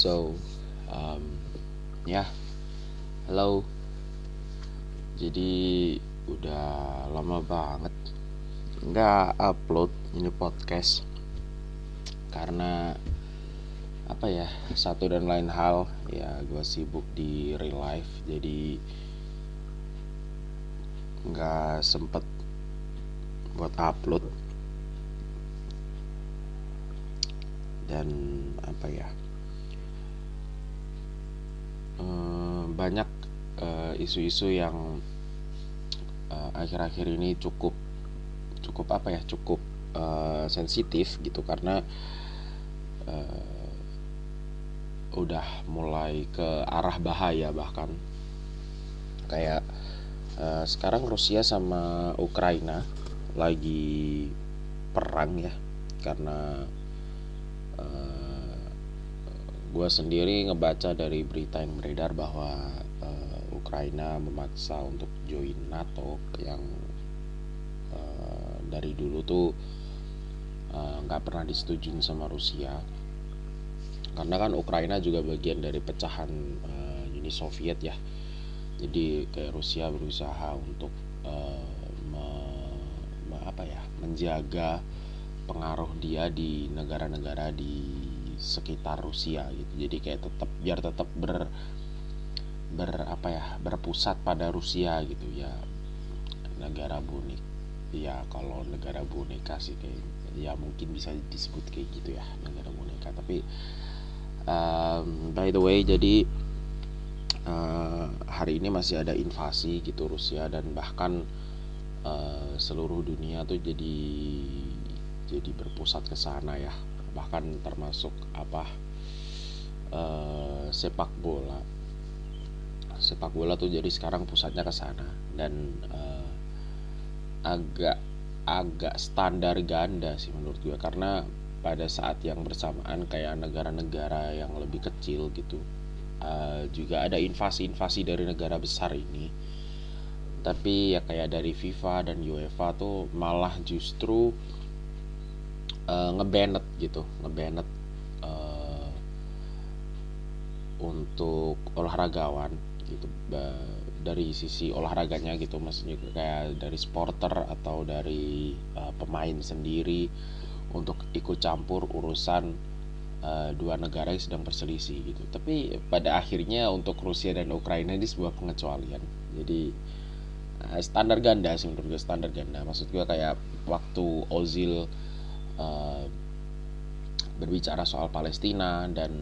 So, um, ya, yeah. halo. Jadi udah lama banget nggak upload ini podcast karena apa ya satu dan lain hal ya gue sibuk di real life jadi nggak sempet buat upload dan apa ya ehm, banyak eh, isu-isu yang eh, akhir-akhir ini cukup cukup apa ya cukup uh, sensitif gitu karena uh, udah mulai ke arah bahaya bahkan. Kayak uh, sekarang Rusia sama Ukraina lagi perang ya karena uh, gue sendiri ngebaca dari berita yang beredar bahwa uh, Ukraina memaksa untuk join NATO yang dari dulu tuh eh, nggak uh, pernah disetujui sama Rusia. Karena kan Ukraina juga bagian dari pecahan uh, Uni Soviet ya. Jadi kayak Rusia berusaha untuk uh, me, me, apa ya menjaga pengaruh dia di negara-negara di sekitar Rusia gitu. Jadi kayak tetap biar tetap ber ber apa ya berpusat pada Rusia gitu ya. Negara bunik ya kalau negara boneka sih kayak ya mungkin bisa disebut kayak gitu ya negara boneka. Tapi um, by the way jadi uh, hari ini masih ada invasi gitu Rusia dan bahkan uh, seluruh dunia tuh jadi jadi berpusat ke sana ya bahkan termasuk apa uh, sepak bola. Sepak bola tuh jadi sekarang pusatnya ke sana dan uh, agak agak standar ganda sih menurut gue. Karena pada saat yang bersamaan kayak negara-negara yang lebih kecil gitu uh, juga ada invasi-invasi dari negara besar ini. Tapi ya kayak dari FIFA dan UEFA tuh malah justru ngebanet gitu ngebanet uh, untuk olahragawan gitu. Dari sisi olahraganya gitu maksudnya kayak dari sporter atau dari uh, pemain sendiri untuk ikut campur urusan uh, dua negara yang sedang berselisih gitu. Tapi pada akhirnya untuk Rusia dan Ukraina ini sebuah pengecualian. Jadi uh, standar ganda sih menurut gue standar ganda. Maksud gue kayak waktu Ozil uh, berbicara soal Palestina dan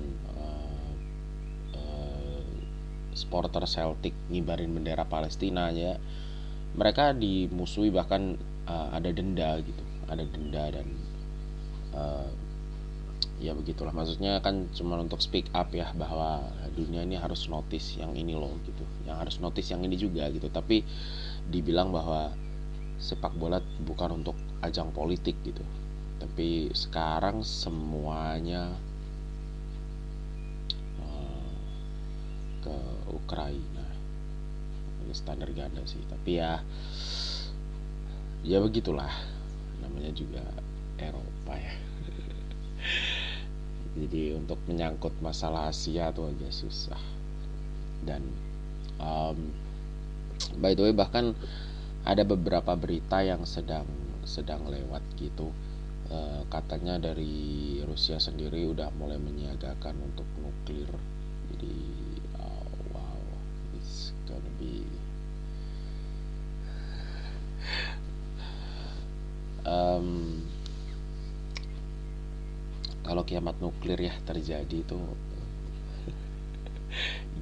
supporter Celtic ngibarin bendera Palestina ya. Mereka dimusuhi bahkan uh, ada denda gitu ada denda dan uh, ya begitulah. Maksudnya kan cuma untuk speak up ya bahwa dunia ini harus notice yang ini loh gitu. Yang harus notice yang ini juga gitu. Tapi dibilang bahwa sepak bola bukan untuk ajang politik gitu tapi sekarang semuanya ke Ukraina. Ini standar ganda sih tapi ya ya begitulah. Namanya juga Eropa ya. Jadi untuk menyangkut masalah Asia tuh agak susah. Dan um, by the way bahkan ada beberapa berita yang sedang sedang lewat gitu uh, katanya dari Rusia sendiri udah mulai menyiagakan untuk nuklir. Jadi gonna be um, kalau kiamat nuklir ya terjadi itu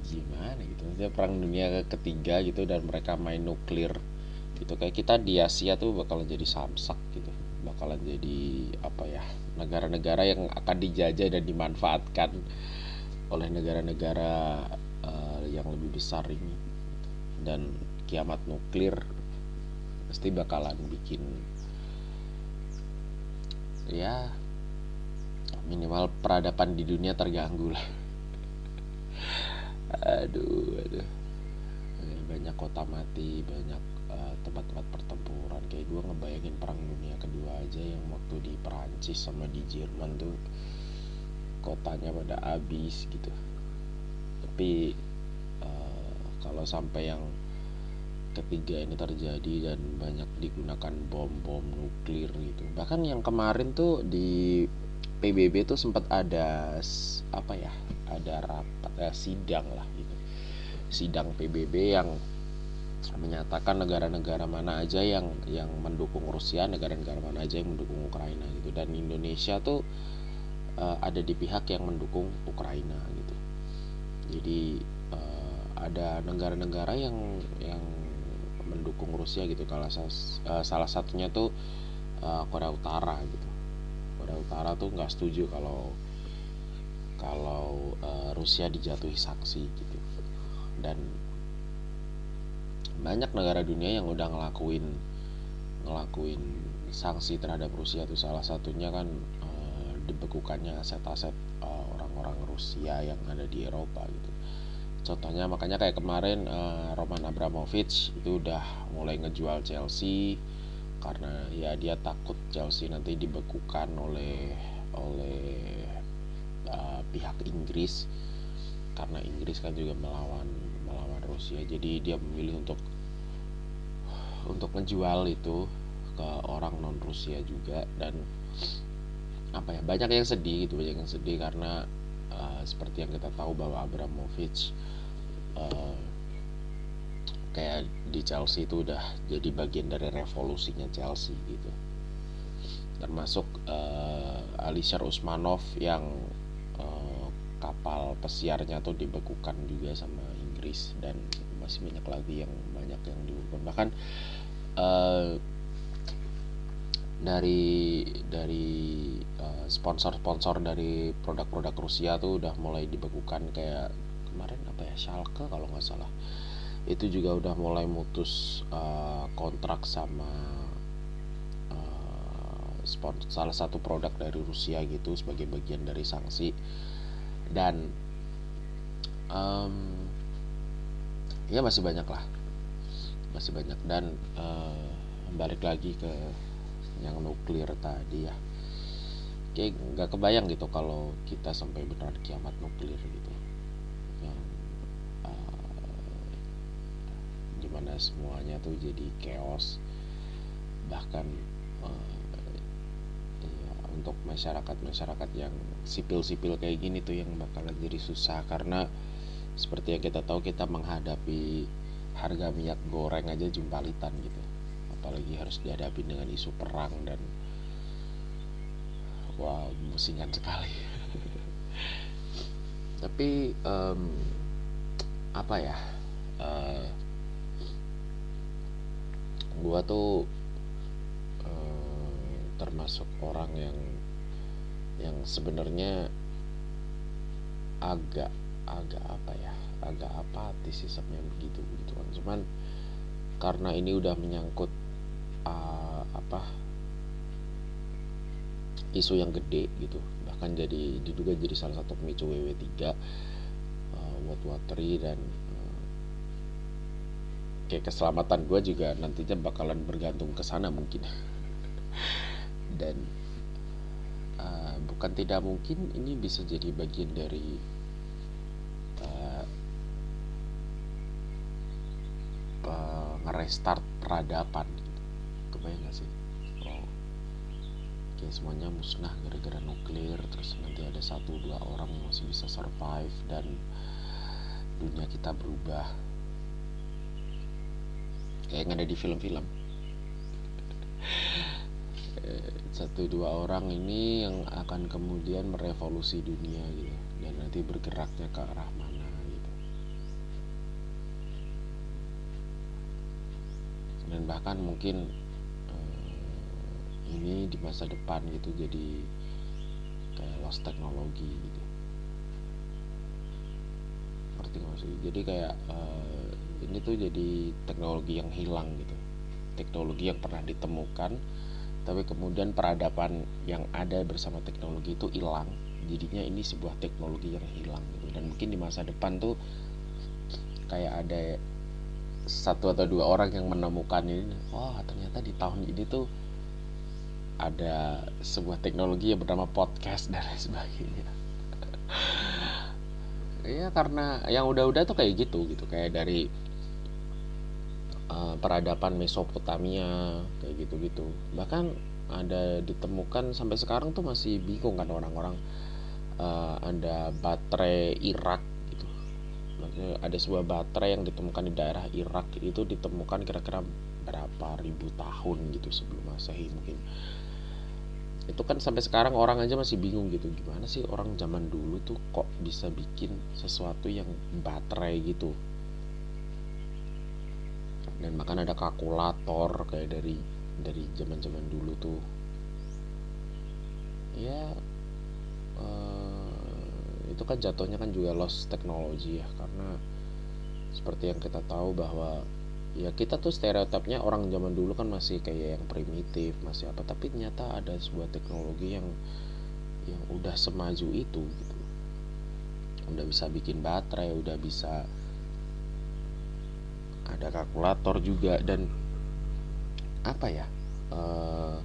gimana gitu? Maksudnya perang dunia ketiga gitu dan mereka main nuklir. Gitu kayak kita di Asia tuh bakalan jadi samsak gitu bakalan jadi apa ya negara-negara yang akan dijajah dan dimanfaatkan oleh negara-negara uh, yang lebih besar ini. Dan kiamat nuklir pasti bakalan bikin ya minimal peradaban di dunia terganggu lah. Aduh aduh. Banyak kota mati banyak tempat-tempat pertempuran. Kayak gue ngebayangin perang dunia kedua aja yang waktu di Perancis sama di Jerman tuh kotanya pada habis gitu. Tapi uh, kalau sampai yang ketiga ini terjadi dan banyak digunakan bom-bom nuklir gitu. Bahkan yang kemarin tuh di PBB tuh sempat ada apa ya ada rapat ya, sidang lah gitu. Sidang PBB yang menyatakan negara-negara mana aja yang yang mendukung Rusia, negara-negara mana aja yang mendukung Ukraina gitu. Dan Indonesia tuh uh, ada di pihak yang mendukung Ukraina gitu. Jadi uh, ada negara-negara yang yang mendukung Rusia gitu. Kalau uh, salah satunya tuh uh, Korea Utara gitu. Korea Utara tuh nggak setuju kalau kalau uh, Rusia dijatuhi sanksi gitu. Dan banyak negara dunia yang udah ngelakuin ngelakuin sanksi terhadap Rusia itu salah satunya kan e, dibekukannya aset-aset e, orang-orang Rusia yang ada di Eropa gitu. Contohnya makanya kayak kemarin e, Roman Abramovich itu udah mulai ngejual Chelsea karena ya dia takut Chelsea nanti dibekukan oleh oleh uh, pihak Inggris. Karena Inggris kan juga melawan melawan Rusia jadi dia memilih untuk untuk menjual itu ke orang non Rusia juga. Dan apa ya banyak yang sedih gitu banyak yang sedih karena uh, seperti yang kita tahu bahwa Abramovich uh, kayak di Chelsea itu udah jadi bagian dari revolusinya Chelsea gitu. Termasuk uh, Alisher Usmanov yang uh, kapal pesiarnya tuh dibekukan juga sama Inggris dan masih banyak lagi yang banyak yang dibekukan bahkan uh, dari dari uh, sponsor-sponsor dari produk-produk Rusia tuh udah mulai dibekukan kayak kemarin apa ya Schalke kalau nggak salah. Itu juga udah mulai mutus uh, kontrak sama uh, sponsor salah satu produk dari Rusia gitu sebagai bagian dari sanksi. Dan um, ya masih banyak lah masih banyak. Dan uh, balik lagi ke yang nuklir tadi ya. Kayak nggak kebayang gitu kalau kita sampai benar kiamat nuklir gitu. Yang uh, di mana semuanya tuh jadi chaos. Bahkan uh, ya, untuk masyarakat masyarakat yang sipil sipil kayak gini tuh yang bakalan jadi susah. Karena seperti yang kita tahu kita menghadapi harga minyak goreng aja jumpalitan gitu. Apalagi harus dihadapi dengan isu perang dan wow musingan sekali. Tapi um, apa ya uh, gua tuh uh, termasuk orang yang yang sebenarnya agak agak apa ya agak apatis sistemnya begitu gitu kan. Cuman karena ini udah menyangkut uh, apa isu yang gede gitu. Bahkan jadi diduga jadi salah satu pemicu WW3 uh, World War 3 dan uh, kayak keselamatan gue juga nantinya bakalan bergantung ke sana mungkin. Dan uh, bukan tidak mungkin ini bisa jadi bagian dari ngerestart peradaban kebayang gak sih? Oh kayak semuanya musnah gara-gara nuklir terus nanti ada satu dua orang yang masih bisa survive dan dunia kita berubah. Kayak yang ada di film-film. Eh, satu dua orang ini yang akan kemudian merevolusi dunia gitu. Dan nanti bergeraknya ke arah mana bahkan mungkin uh, ini di masa depan gitu jadi kayak lost teknologi gitu. Ngerti maksudnya? Jadi kayak uh, ini tuh jadi teknologi yang hilang gitu. Teknologi yang pernah ditemukan tapi kemudian peradaban yang ada bersama teknologi itu hilang. Jadinya ini sebuah teknologi yang hilang gitu. Dan mungkin di masa depan tuh kayak ada satu atau dua orang yang menemukan ini oh ternyata di tahun ini tuh ada sebuah teknologi yang bernama podcast dan lain sebagainya. Ya karena yang udah-udah tuh kayak gitu gitu. Kayak dari uh, peradaban Mesopotamia kayak gitu-gitu. Bahkan ada ditemukan sampai sekarang tuh masih bingung kan orang-orang uh, ada baterai Irak ada sebuah baterai yang ditemukan di daerah Irak itu ditemukan kira-kira berapa ribu tahun gitu sebelum masehi mungkin. Itu kan sampai sekarang orang aja masih bingung gitu gimana sih orang zaman dulu tuh kok bisa bikin sesuatu yang baterai gitu? Dan bahkan ada kalkulator kayak dari dari zaman zaman dulu tuh. Ya itu kan jatuhnya kan juga lost teknologi ya karena seperti yang kita tahu bahwa ya kita tuh stereotipnya orang zaman dulu kan masih kayak yang primitif masih apa tapi ternyata ada sebuah teknologi yang yang udah semaju itu gitu. Udah bisa bikin baterai udah bisa ada kalkulator juga dan apa ya uh,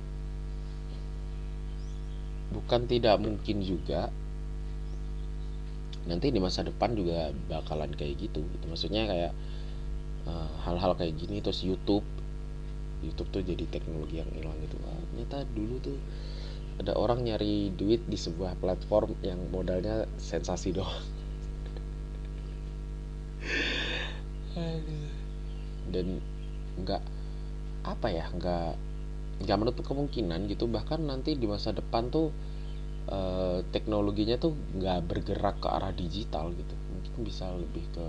bukan tidak mungkin juga nanti di masa depan juga bakalan kayak gitu gitu. Maksudnya kayak Eh, hal-hal uh, kayak gini terus YouTube YouTube tuh jadi teknologi yang hilang gitu. Wah, ternyata dulu tuh ada orang nyari duit di sebuah platform yang modalnya sensasi doang. Dan nggak apa ya nggak nggak menutup kemungkinan gitu. Bahkan nanti di masa depan tuh uh, teknologinya tuh nggak bergerak ke arah digital gitu. Mungkin bisa lebih ke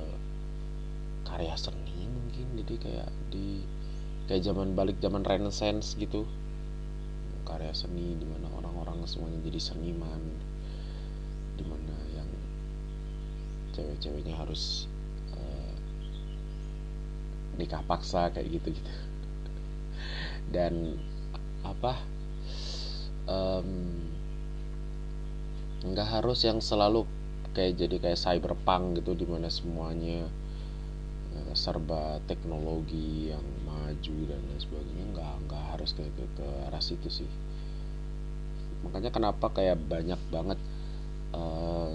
karya seni mungkin. Jadi kayak di kayak zaman balik zaman renaissance gitu. Karya seni di mana orang-orang semuanya jadi seniman. Di mana yang cewek-ceweknya harus uh, nikah paksa kayak gitu gitu dan apa um, nggak harus yang selalu kayak jadi kayak cyberpunk gitu di mana semuanya Eh, serba teknologi yang maju dan lain sebagainya. Nggak nggak harus ke, ke ke arah situ sih. Makanya kenapa kayak banyak banget eh,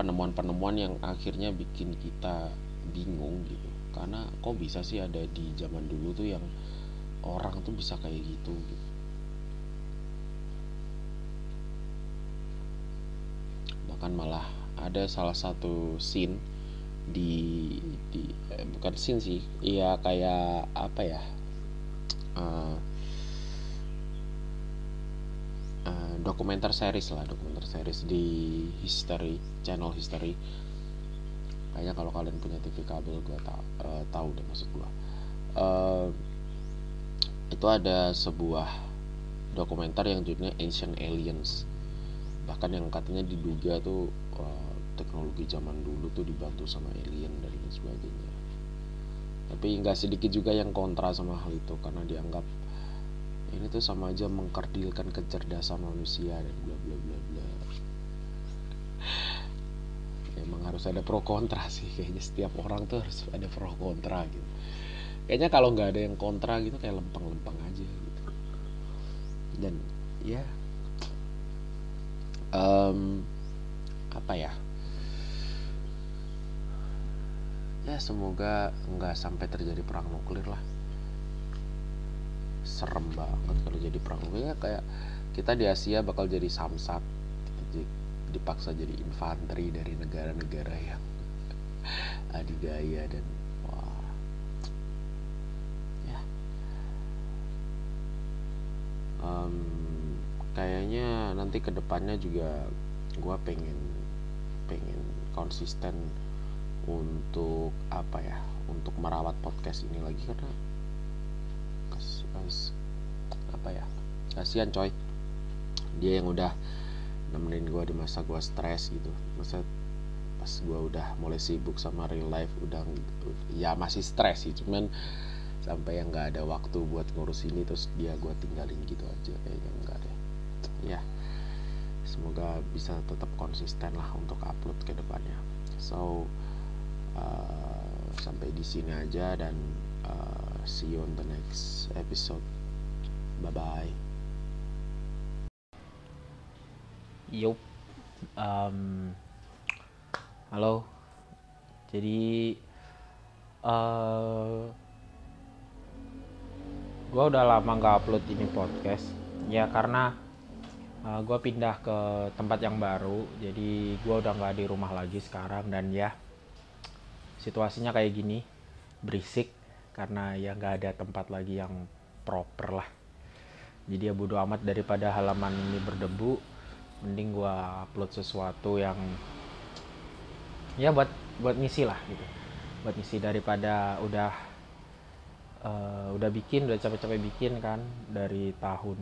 penemuan-penemuan yang akhirnya bikin kita bingung gitu. Karena kok bisa sih ada di zaman dulu tuh yang orang tuh bisa kayak gitu gitu bahkan malah ada salah satu scene di di eh, bukan scene sih iya kayak apa ya uh, uh, dokumenter series lah dokumenter series di history channel history. Kayaknya kalau kalian punya TV kabel gue tau uh, tahu deh maksud gue uh, itu ada sebuah dokumenter yang judulnya Ancient Aliens bahkan yang katanya diduga tuh uh, teknologi zaman dulu tuh dibantu sama alien dan lain sebagainya. Tapi nggak sedikit juga yang kontra sama hal itu karena dianggap ini tuh sama aja mengkerdilkan kecerdasan manusia dan bla bla bla bla. Emang harus ada pro kontra sih kayaknya setiap orang tuh harus ada pro kontra gitu. Kayaknya kalau nggak ada yang kontra gitu kayak lempeng-lempeng aja gitu. Dan ya um, apa ya? Ya semoga nggak sampai terjadi perang nuklir lah. Serem banget kalau jadi perang nuklir. Ya kayak kita di Asia bakal jadi samsat dipaksa jadi infanteri dari negara-negara yang adidaya dan nanti ke depannya juga gue pengen pengen konsisten untuk apa ya untuk merawat podcast ini lagi karena kas, kas, apa ya kasihan coy. Dia yang udah nemenin gue di masa gue stres gitu. Masa pas gue udah mulai sibuk sama real life udah ya masih stres sih cuman sampai yang nggak ada waktu buat ngurus ini terus dia gue tinggalin gitu aja. Kayaknya enggak deh. Ya semoga bisa tetap konsisten lah untuk upload ke depannya. So uh, sampai di sini aja dan uh, see you on the next episode. Bye bye Yup, um, halo. Jadi uh, gue udah lama nggak upload ini podcast. Ya karena uh, gue pindah ke tempat yang baru jadi gue udah nggak di rumah lagi sekarang dan ya situasinya kayak gini berisik karena ya nggak ada tempat lagi yang proper lah. Jadi ya bodo amat daripada halaman ini berdebu mending gua upload sesuatu yang ya buat buat ngisi lah gitu. Buat ngisi daripada udah uh, udah bikin udah capek-capek bikin kan dari tahun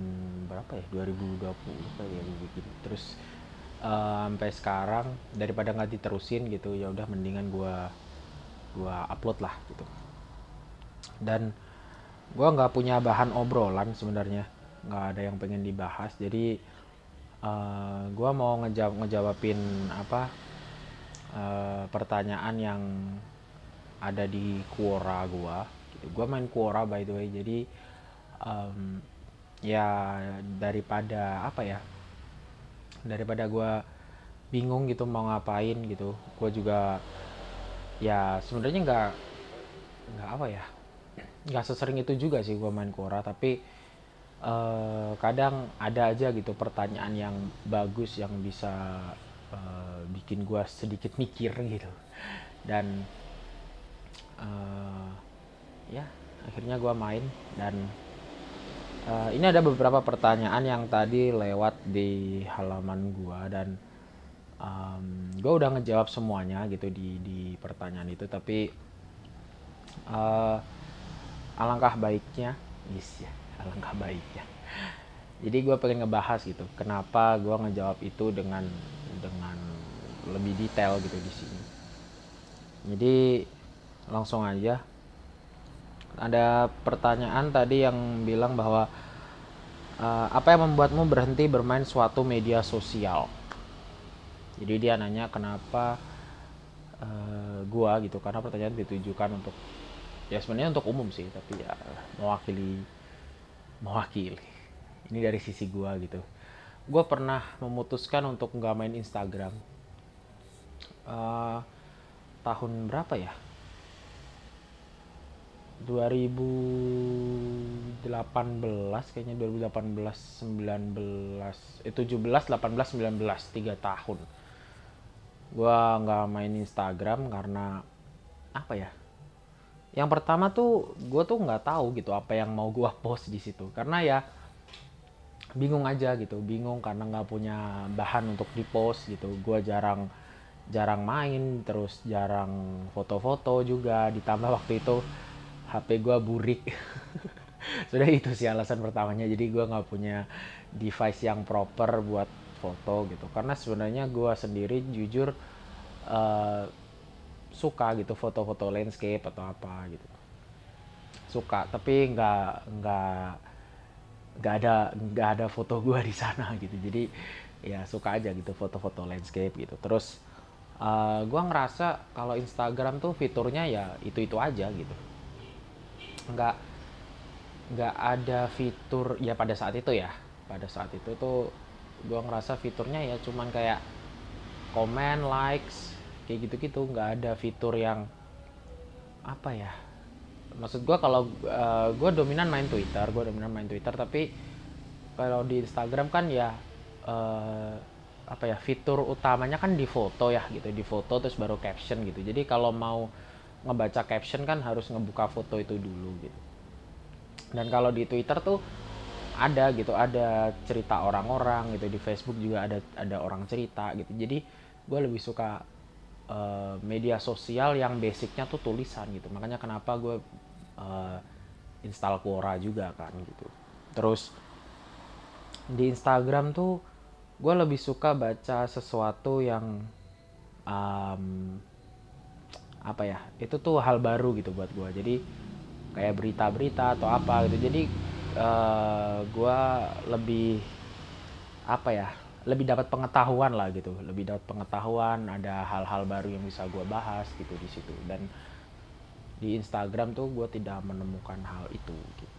berapa ya? 2020 kayak ya bikin. Terus uh, sampai sekarang daripada nggak diterusin gitu ya udah mendingan gua gua upload lah gitu. Dan gua nggak punya bahan obrolan sebenarnya nggak ada yang pengen dibahas. Jadi uh, gue mau ngejawab ngejawabin apa uh, pertanyaan yang ada di Quora gue gitu. gue main Quora by the way. Jadi um, ya daripada apa ya daripada gue bingung gitu mau ngapain gitu gue juga ya sebenarnya nggak nggak apa ya nggak sesering itu juga sih gue main Quora. Tapi uh, kadang ada aja gitu pertanyaan yang bagus yang bisa uh, bikin gue sedikit mikir gitu. Dan uh, ya akhirnya gue main dan uh, ini ada beberapa pertanyaan yang tadi lewat di halaman gue dan um, gue udah ngejawab semuanya gitu di di pertanyaan itu tapi uh, alangkah baiknya yes ya alangkah baiknya. Jadi gue pengen ngebahas gitu kenapa gue ngejawab itu dengan dengan lebih detail gitu di sini. Jadi langsung aja ada pertanyaan tadi yang bilang bahwa uh, apa yang membuatmu berhenti bermain suatu media sosial? Jadi dia nanya kenapa uh, gua? Gitu karena pertanyaan ditujukan untuk ya sebenarnya untuk umum sih tapi ya mewakili mewakili. Ini dari sisi gue gitu. Gue pernah memutuskan untuk nggak main Instagram. Uh, tahun berapa ya 2018 kayaknya 2018 19 eh 17 18 19 tiga tahun. Gue nggak main Instagram karena apa ya? Yang pertama tuh gue tuh nggak tahu gitu apa yang mau gue post di situ. Karena ya bingung aja gitu bingung karena nggak punya bahan untuk di post gitu. Gue jarang jarang main terus jarang foto-foto juga ditambah waktu itu HP gue burik. Sudah itu sih alasan pertamanya. Jadi gue nggak punya device yang proper buat foto gitu. Karena sebenarnya gue sendiri jujur uh, suka gitu foto-foto landscape atau apa gitu. Suka tapi nggak nggak nggak ada nggak ada foto gue di sana gitu. Jadi ya suka aja gitu foto-foto landscape gitu. Terus uh, eh, gue ngerasa kalau Instagram tuh fiturnya ya itu itu aja gitu nggak nggak ada fitur ya pada saat itu ya. Pada saat itu tuh gue ngerasa fiturnya ya cuman kayak komen likes kayak gitu-gitu. Nggak ada fitur yang apa ya. Maksud gue kalau uh, eh, gue dominan main Twitter gue dominan main Twitter tapi kalau di Instagram kan ya uh, apa ya fitur utamanya kan di foto ya gitu di foto terus baru caption gitu. Jadi kalau mau ngebaca caption kan harus ngebuka foto itu dulu gitu. Dan kalau di Twitter tuh ada gitu ada cerita orang-orang gitu di Facebook juga ada ada orang cerita gitu. Jadi gue lebih suka uh, media sosial yang basicnya tuh tulisan gitu. Makanya kenapa gue uh, install Quora juga kan gitu. Terus di Instagram tuh gue lebih suka baca sesuatu yang um, apa ya itu tuh hal baru gitu buat gue jadi kayak berita-berita atau apa gitu. Jadi uh, eh, gue lebih apa ya lebih dapat pengetahuan lah gitu. Lebih dapat pengetahuan ada hal-hal baru yang bisa gue bahas gitu di situ. Dan di Instagram tuh gue tidak menemukan hal itu gitu.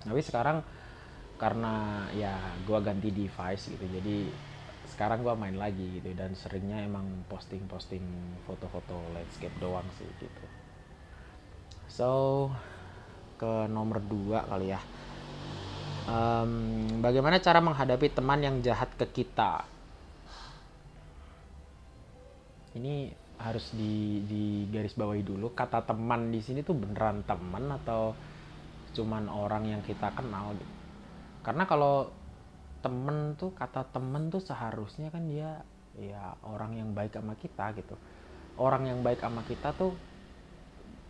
Tapi sekarang karena ya gue ganti device gitu jadi sekarang gue main lagi gitu dan seringnya emang posting-posting foto-foto landscape doang sih gitu. So ke nomor dua kali ya. Um, bagaimana cara menghadapi teman yang jahat ke kita? Ini harus di di garis bawahi dulu kata teman di sini tuh beneran teman atau cuman orang yang kita kenal? Gitu karena kalau temen tuh kata temen tuh seharusnya kan dia ya orang yang baik sama kita gitu. Orang yang baik sama kita tuh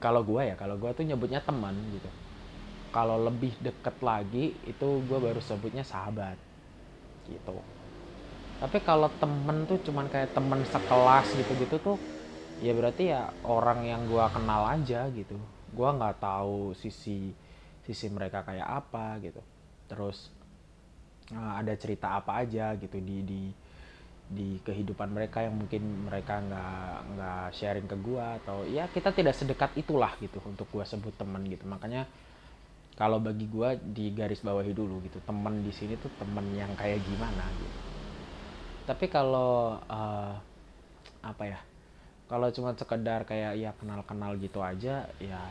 kalau gue ya kalau gue tuh nyebutnya teman gitu. Kalau lebih deket lagi itu gue baru sebutnya sahabat gitu. Tapi kalau temen tuh cuman kayak temen sekelas gitu-gitu tuh ya berarti ya orang yang gue kenal aja gitu. Gue nggak tahu sisi sisi mereka kayak apa gitu. Terus uh, ada cerita apa aja gitu di di di kehidupan mereka yang mungkin mereka nggak nggak sharing ke gue atau ya kita tidak sedekat itulah gitu untuk gue sebut teman gitu. Makanya kalau bagi gue di garis bawahi dulu gitu teman di sini tuh teman yang kayak gimana gitu. Tapi kalau uh, apa ya kalau cuma sekedar kayak ya kenal-kenal gitu aja ya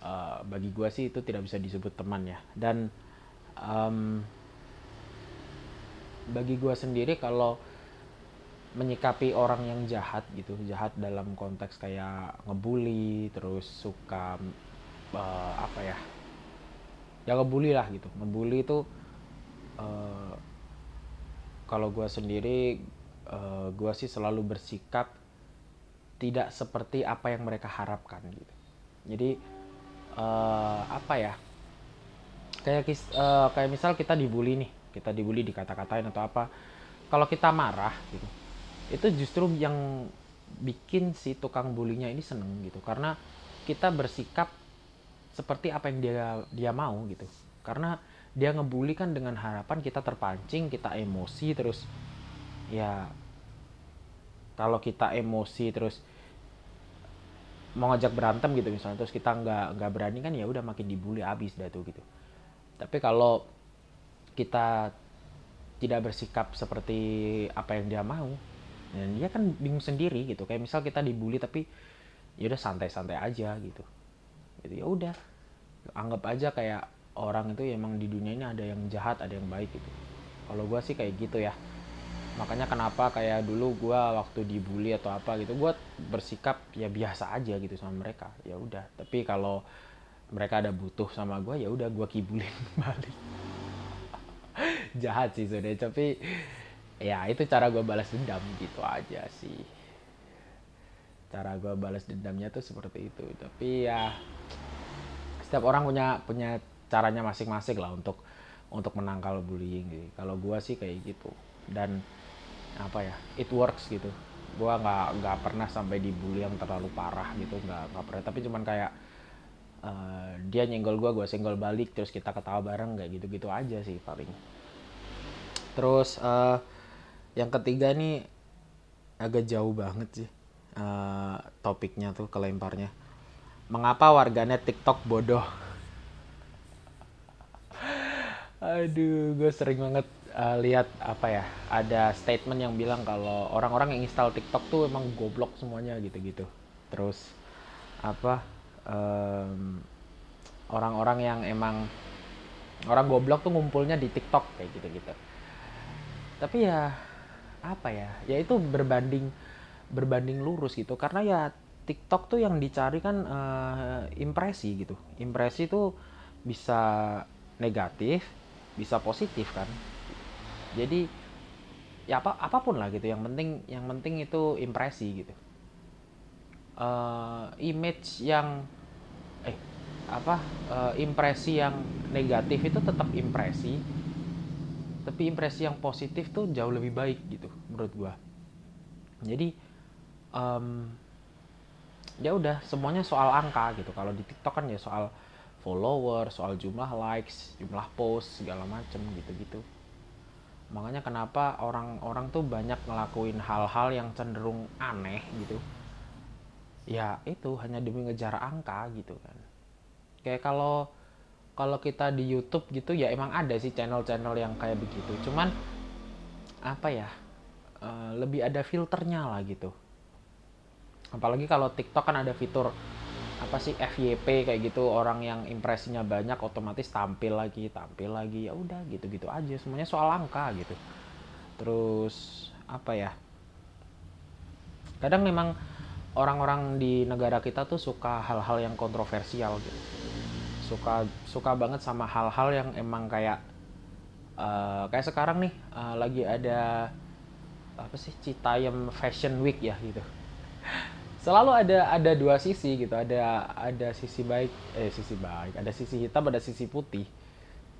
uh, bagi gue sih itu tidak bisa disebut teman ya. Dan um, bagi gue sendiri kalau menyikapi orang yang jahat gitu jahat dalam konteks kayak ngebully terus suka uh, apa ya ya ngebully lah gitu. Ngebully itu uh, kalau gue sendiri uh, gue sih selalu bersikap tidak seperti apa yang mereka harapkan gitu. Jadi uh, apa ya kayak uh, kayak misal kita dibully nih kita dibully dikata-katain atau apa kalau kita marah gitu itu justru yang bikin si tukang bulinya ini seneng gitu. Karena kita bersikap seperti apa yang dia dia mau gitu. Karena dia ngebully kan dengan harapan kita terpancing kita emosi terus ya kalau kita emosi terus mau ngajak berantem gitu misalnya terus kita nggak nggak berani kan ya udah makin dibully abis dah tuh gitu tapi kalau kita tidak bersikap seperti apa yang dia mau dan dia kan bingung sendiri gitu. Kayak misal kita dibully tapi ya udah santai-santai aja gitu. Gitu ya udah anggap aja kayak orang itu emang di dunia ini ada yang jahat ada yang baik gitu. Kalau gue sih kayak gitu ya. Makanya kenapa kayak dulu gue waktu dibully atau apa gitu gue bersikap ya biasa aja gitu sama mereka. Ya udah tapi kalau mereka ada butuh sama gue ya udah gue kibulin balik. Jahat sih sudah tapi ya itu cara gue balas dendam gitu aja sih. Cara gue balas dendamnya tuh seperti itu tapi ya setiap orang punya punya caranya masing-masing lah untuk untuk menangkal bullying gitu. kalau gue sih kayak gitu dan apa ya it works gitu. Gue nggak nggak pernah sampai dibully yang terlalu parah gitu nggak nggak pernah. Tapi cuman kayak uh, dia nyenggol gue gue senggol balik terus kita ketawa bareng kayak gitu gitu aja sih paling. Terus uh, yang ketiga nih agak jauh banget sih uh, topiknya tuh kelemparnya. Mengapa warganet TikTok bodoh? Aduh gue sering banget uh, lihat apa ya ada statement yang bilang kalau orang-orang yang install TikTok tuh emang goblok semuanya gitu-gitu. Terus apa um, orang-orang yang emang orang goblok tuh ngumpulnya di TikTok kayak gitu-gitu. Tapi ya apa ya ya itu berbanding berbanding lurus gitu. Karena ya TikTok tuh yang dicari kan uh, impresi gitu. Impresi tuh bisa negatif bisa positif kan. Jadi ya apa apa pun lah gitu. Yang penting yang penting itu impresi gitu uh, image yang eh apa uh, impresi yang negatif itu tetap impresi tapi impresi yang positif tuh jauh lebih baik gitu menurut gua. Jadi um, ya udah semuanya soal angka gitu. Kalau di TikTok kan ya soal follower soal jumlah likes jumlah post segala macem gitu gitu makanya kenapa orang-orang tuh banyak ngelakuin hal-hal yang cenderung aneh gitu ya itu hanya demi ngejar angka gitu kan. Kayak kalau kalau kita di YouTube gitu ya emang ada sih channel-channel yang kayak begitu. Cuman apa ya uh, lebih ada filternya lah gitu. Apalagi kalau TikTok kan ada fitur apa sih FYP kayak gitu. Orang yang impresinya banyak otomatis tampil lagi tampil lagi. Ya udah gitu gitu aja. Semuanya soal angka gitu. Terus apa ya kadang memang orang-orang di negara kita tuh suka hal-hal yang kontroversial gitu. Suka suka banget sama hal-hal yang emang kayak uh, kayak sekarang nih uh, lagi ada apa sih Citayam Fashion Week ya gitu. Selalu ada ada dua sisi gitu. Ada ada sisi baik eh sisi baik. Ada sisi hitam ada sisi putih.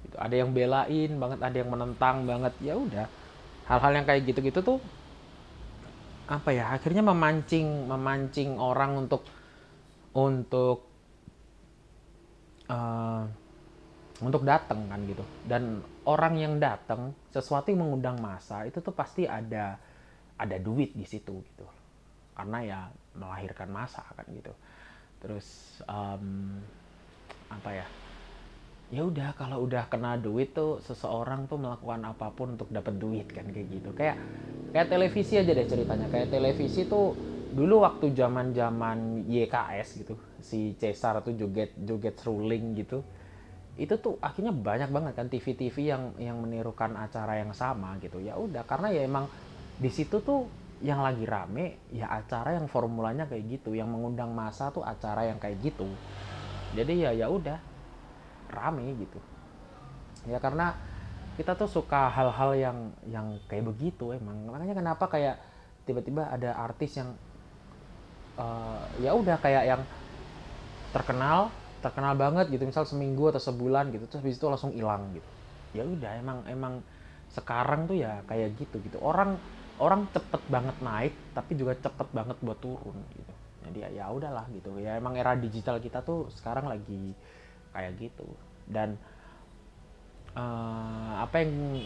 Gitu. Ada yang belain banget ada yang menentang banget. Ya udah. Hal-hal yang kayak gitu-gitu tuh apa ya akhirnya memancing memancing orang untuk untuk uh, untuk datang kan gitu. Dan orang yang datang sesuatu yang mengundang masa itu tuh pasti ada ada duit di situ gitu. Karena ya melahirkan masa kan gitu. Terus um, apa ya ya udah kalau udah kena duit tuh seseorang tuh melakukan apa pun untuk dapat duit kan kayak gitu. Kayak kayak televisi aja deh ceritanya. Kayak televisi tuh dulu waktu zaman zaman YKS gitu si Cesar tuh joget joget ruling gitu itu tuh akhirnya banyak banget kan TV-TV yang yang menirukan acara yang sama gitu. Ya udah karena ya emang di situ tuh yang lagi rame ya acara yang formulanya kayak gitu. Yang mengundang masa tuh acara yang kayak gitu. Jadi ya ya udah rame gitu. Ya karena kita tuh suka hal-hal yang yang kayak begitu emang. Makanya kenapa kayak tiba-tiba ada artis yang uh, ya udah kayak yang terkenal terkenal banget gitu. Misal seminggu atau sebulan gitu terus habis itu langsung hilang gitu. Ya udah emang emang sekarang tuh ya kayak gitu gitu. Orang orang cepet banget naik tapi juga cepet banget buat turun gitu. Jadi ya, ya udahlah gitu. Ya emang era digital kita tuh sekarang lagi kayak gitu. Dan uh, apa yang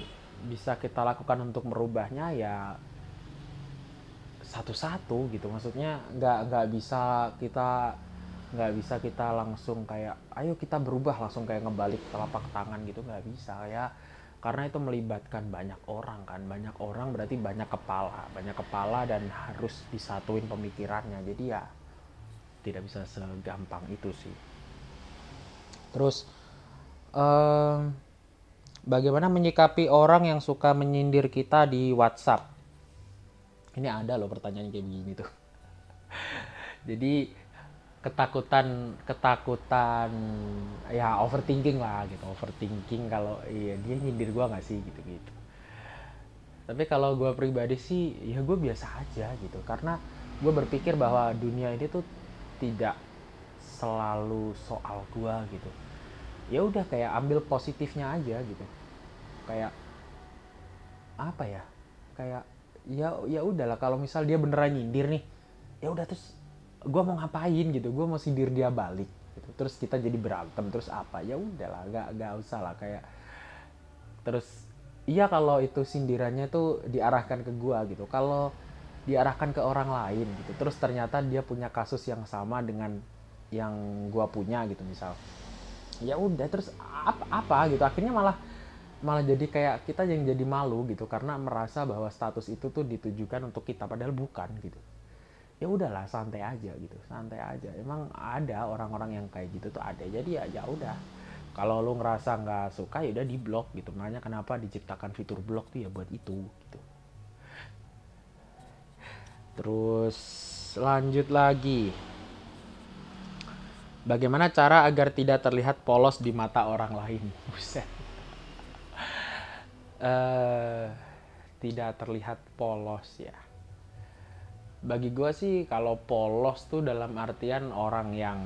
bisa kita lakukan untuk merubahnya ya satu-satu gitu. Maksudnya nggak nggak bisa kita nggak bisa kita langsung kayak ayo kita berubah langsung kayak ngebalik telapak tangan gitu nggak bisa ya. Karena itu melibatkan banyak orang kan. Banyak orang berarti banyak kepala banyak kepala dan harus disatuin pemikirannya. Jadi ya tidak bisa segampang itu sih terus um, bagaimana menyikapi orang yang suka menyindir kita di WhatsApp? Ini ada loh pertanyaan kayak begini tuh. Jadi ketakutan ketakutan ya overthinking lah gitu. Overthinking kalau iya dia nyindir gue nggak sih? Gitu gitu tapi kalau gue pribadi sih ya gue biasa aja gitu. Karena gue berpikir bahwa dunia ini tuh tidak selalu soal gue gitu. Ya udah kayak ambil positifnya aja gitu. Kayak apa ya? Kayak ya ya udahlah kalau misal dia beneran nyindir nih ya udah terus gue mau ngapain gitu? Gue mau sindir dia balik gitu. Terus kita jadi berantem terus apa? Ya udahlah gak gak usah lah kayak terus iya kalau itu sindirannya tuh diarahkan ke gue gitu. Kalau diarahkan ke orang lain gitu terus ternyata dia punya kasus yang sama dengan yang gue punya gitu misal. Ya udah terus apa apa gitu? Akhirnya malah malah jadi kayak kita yang jadi malu gitu karena merasa bahwa status itu tuh ditujukan untuk kita padahal bukan gitu. Ya udahlah santai aja gitu santai aja. Emang ada orang-orang yang kayak gitu tuh ada. Jadi ya ya udah. Kalau lu ngerasa nggak suka ya udah di blok gitu. Makanya kenapa diciptakan fitur blok tuh ya buat itu gitu. Terus lanjut lagi bagaimana cara agar tidak terlihat polos di mata orang lain? Buset. Uh, tidak terlihat polos ya. Bagi gue sih kalau polos tuh dalam artian orang yang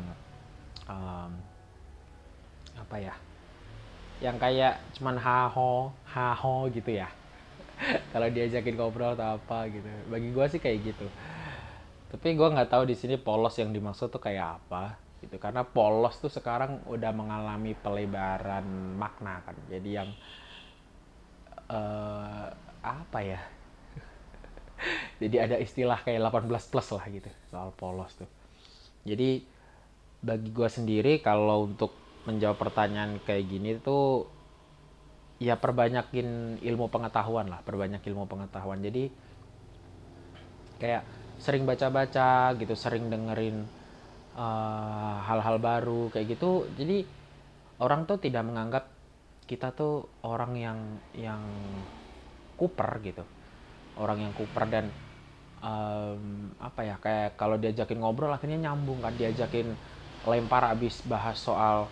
um, apa ya? Yang kayak cuman haho haho gitu ya. Kalau diajakin ngobrol atau apa gitu. Bagi gue sih kayak gitu. Tapi gue nggak tahu di sini polos yang dimaksud tuh kayak apa gitu. Karena polos tuh sekarang udah mengalami pelebaran makna kan. Jadi yang uh, apa ya? Jadi ada istilah kayak 18 plus lah gitu soal polos tuh. Jadi bagi gue sendiri kalau untuk menjawab pertanyaan kayak gini tuh ya perbanyakin ilmu pengetahuan lah perbanyak ilmu pengetahuan. Jadi kayak sering baca-baca gitu sering dengerin uh, hal-hal uh, baru kayak gitu. Jadi orang tuh tidak menganggap kita tuh orang yang yang kuper gitu. Orang yang kuper dan um, apa ya kayak kalau diajakin ngobrol akhirnya nyambung kan. Diajakin lempar abis bahas soal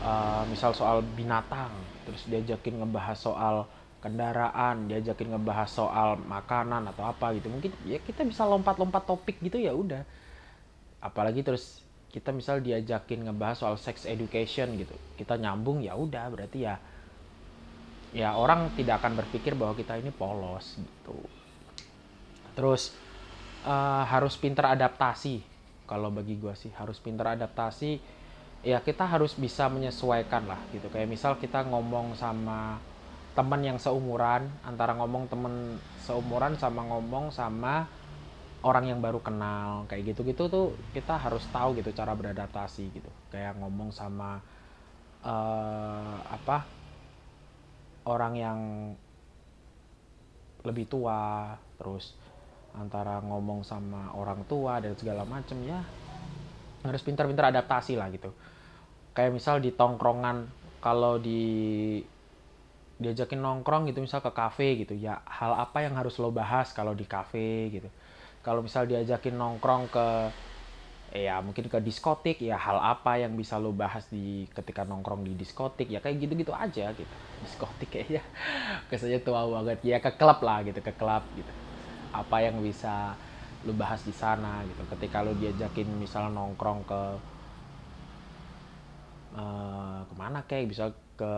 uh, misal soal binatang terus diajakin ngebahas soal kendaraan diajakin ngebahas soal makanan atau apa gitu. Mungkin ya kita bisa lompat-lompat topik gitu ya udah apalagi terus kita misal diajakin ngebahas soal sex education gitu. Kita nyambung ya udah berarti ya ya orang tidak akan berpikir bahwa kita ini polos gitu. Terus uh, harus pinter adaptasi. Kalau bagi gue sih harus pinter adaptasi ya kita harus bisa menyesuaikan lah gitu. Kayak misal kita ngomong sama teman yang seumuran antara ngomong temen seumuran sama ngomong sama orang yang baru kenal kayak gitu-gitu tuh kita harus tahu gitu cara beradaptasi gitu. Kayak ngomong sama uh, apa orang yang lebih tua terus antara ngomong sama orang tua dan segala macem ya harus pintar-pintar adaptasi lah gitu. Kayak misal di tongkrongan kalau di diajakin nongkrong gitu misal ke kafe gitu ya hal apa yang harus lo bahas kalau di kafe gitu kalau misal diajakin nongkrong ke ya mungkin ke diskotik ya hal apa yang bisa lo bahas di ketika nongkrong di diskotik ya kayak gitu-gitu aja gitu. Diskotik kayaknya kesannya tua banget. Ya ke klub lah gitu ke klub gitu. Apa yang bisa lu bahas di sana gitu. Ketika lu diajakin misal nongkrong ke uh, ke mana kayak bisa ke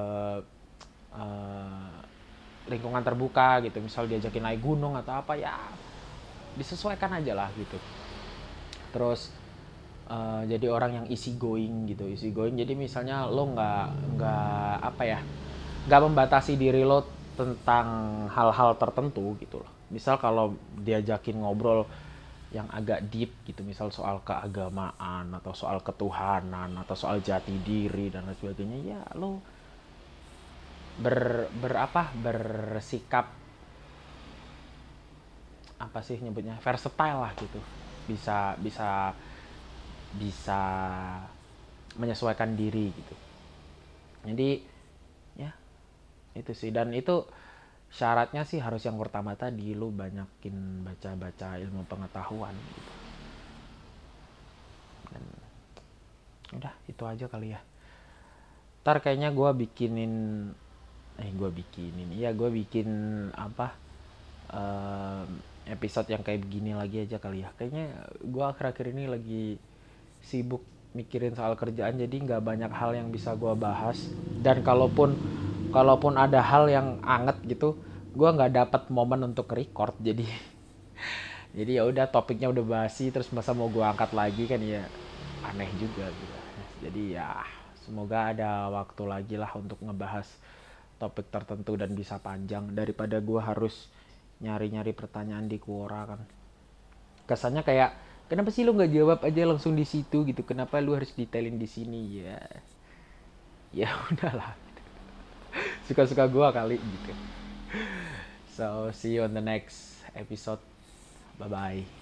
uh, lingkungan terbuka gitu. Misal diajakin naik gunung atau apa ya disesuaikan aja lah gitu. Terus uh, jadi orang yang easy going gitu easy going. Jadi misalnya lo nggak nggak apa ya nggak membatasi diri lo tentang hal-hal tertentu gitu loh. Misal kalau diajakin ngobrol yang agak deep gitu misal soal keagamaan atau soal ketuhanan atau soal jati diri dan lain sebagainya ya lo ber berapa bersikap apa sih nyebutnya versatile lah gitu. Bisa bisa bisa menyesuaikan diri gitu. Jadi ya itu sih. Dan itu syaratnya sih harus yang pertama tadi lu banyakin baca-baca ilmu pengetahuan gitu. Dan udah itu aja kali ya. Ntar kayaknya gue bikinin eh gue bikinin iya gue bikin apa uh, episode yang kayak begini lagi aja kali ya. Kayaknya gue akhir-akhir ini lagi sibuk mikirin soal kerjaan jadi nggak banyak hal yang bisa gue bahas. Dan kalaupun kalaupun ada hal yang anget gitu gue nggak dapat momen untuk record jadi jadi ya udah topiknya udah basi terus masa mau gue angkat lagi kan ya aneh juga gitu. Jadi ya semoga ada waktu lagi lah untuk ngebahas topik tertentu dan bisa panjang. Daripada gue harus nyari-nyari pertanyaan di Quora kan. Kesannya kayak kenapa sih lu nggak jawab aja langsung di situ gitu? Kenapa lu harus detailin di sini? Ya. Ya udahlah. Suka-suka gue kali gitu. So see you on the next episode. Bye bye